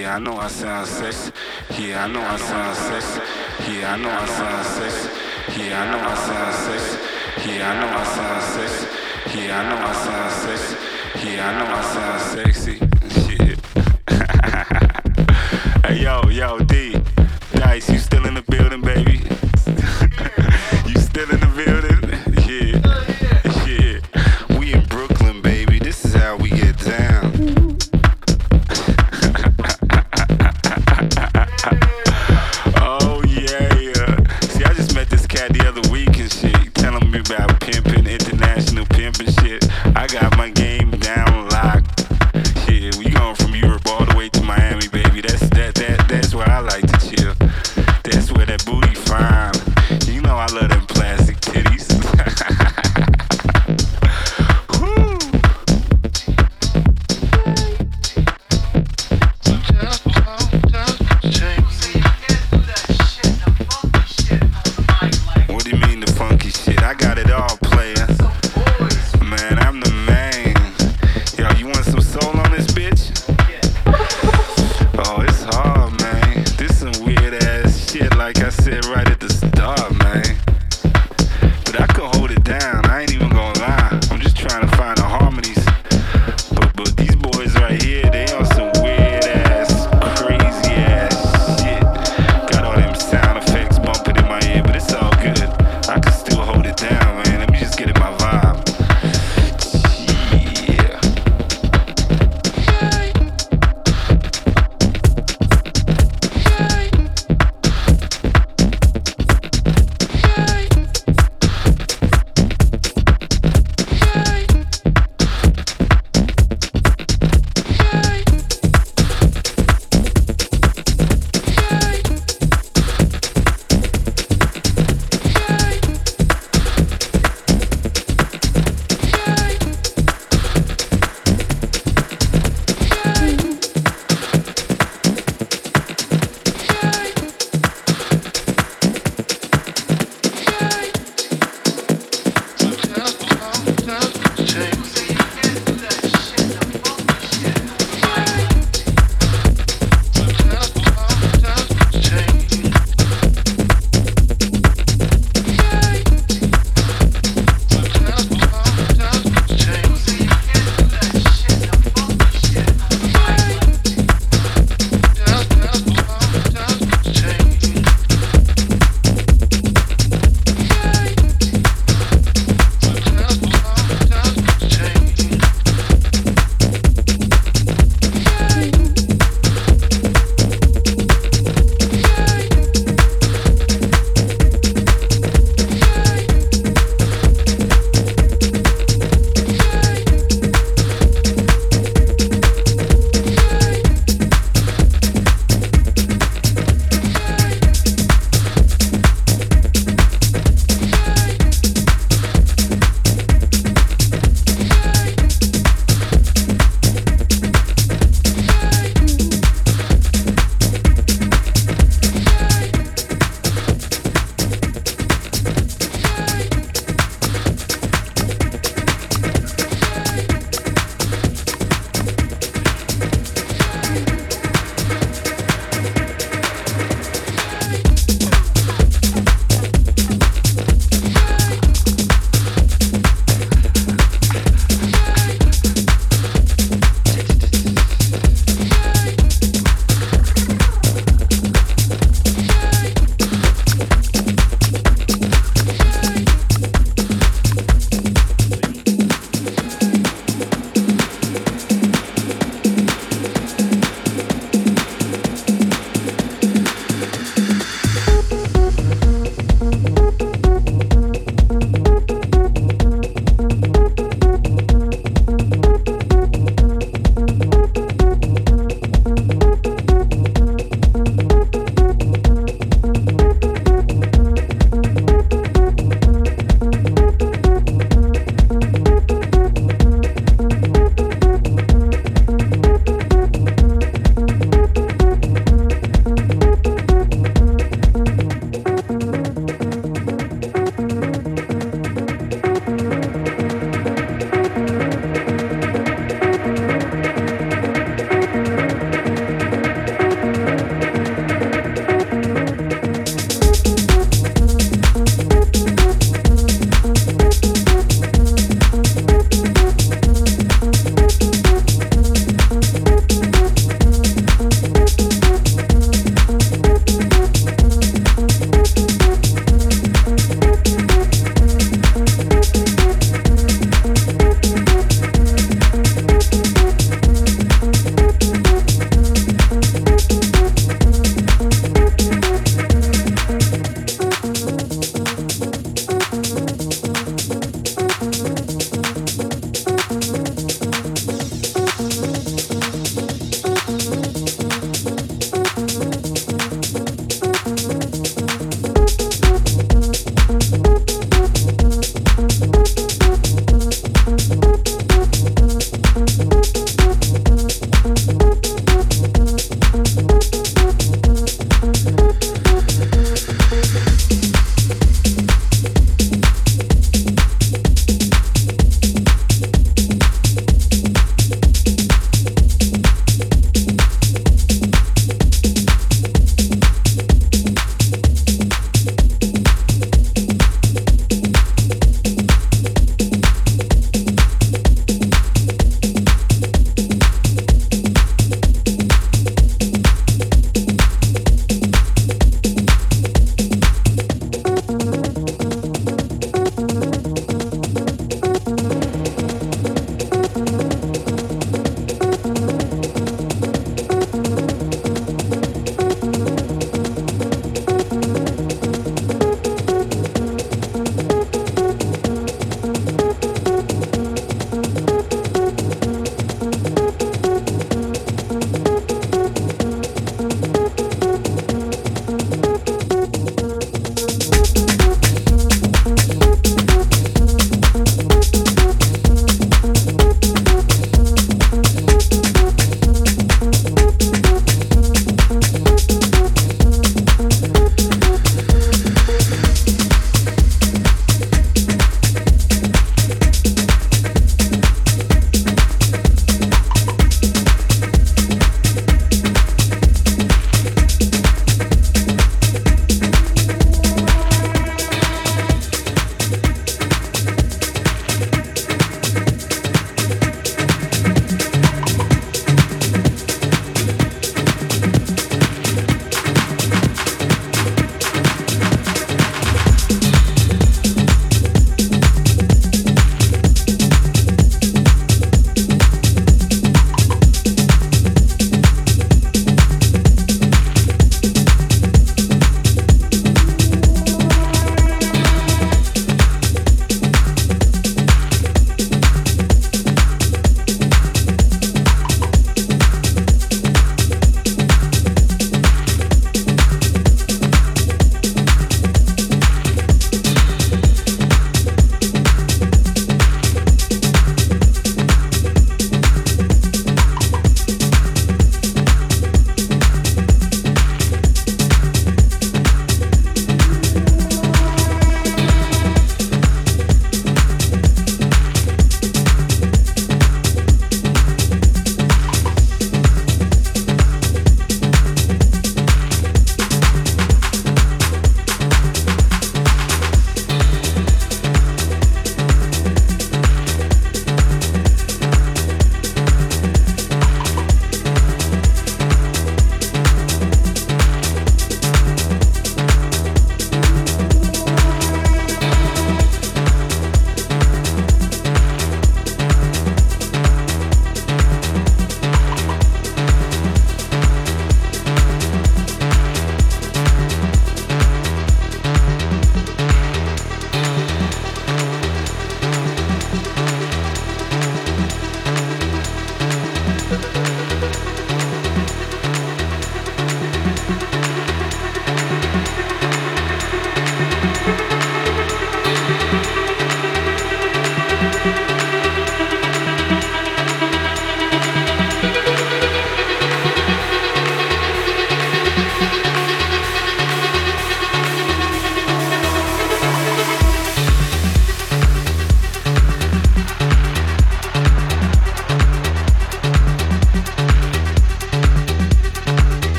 Yeah, I know I sound sex. Yeah, I know I sound sex. Yeah, I know I sound sex. Yeah, I know I sound sex. Yeah, I know I sound sex. Yeah, I know I sound sex. Yeah, I know I sound sexy.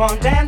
On dancing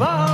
bye.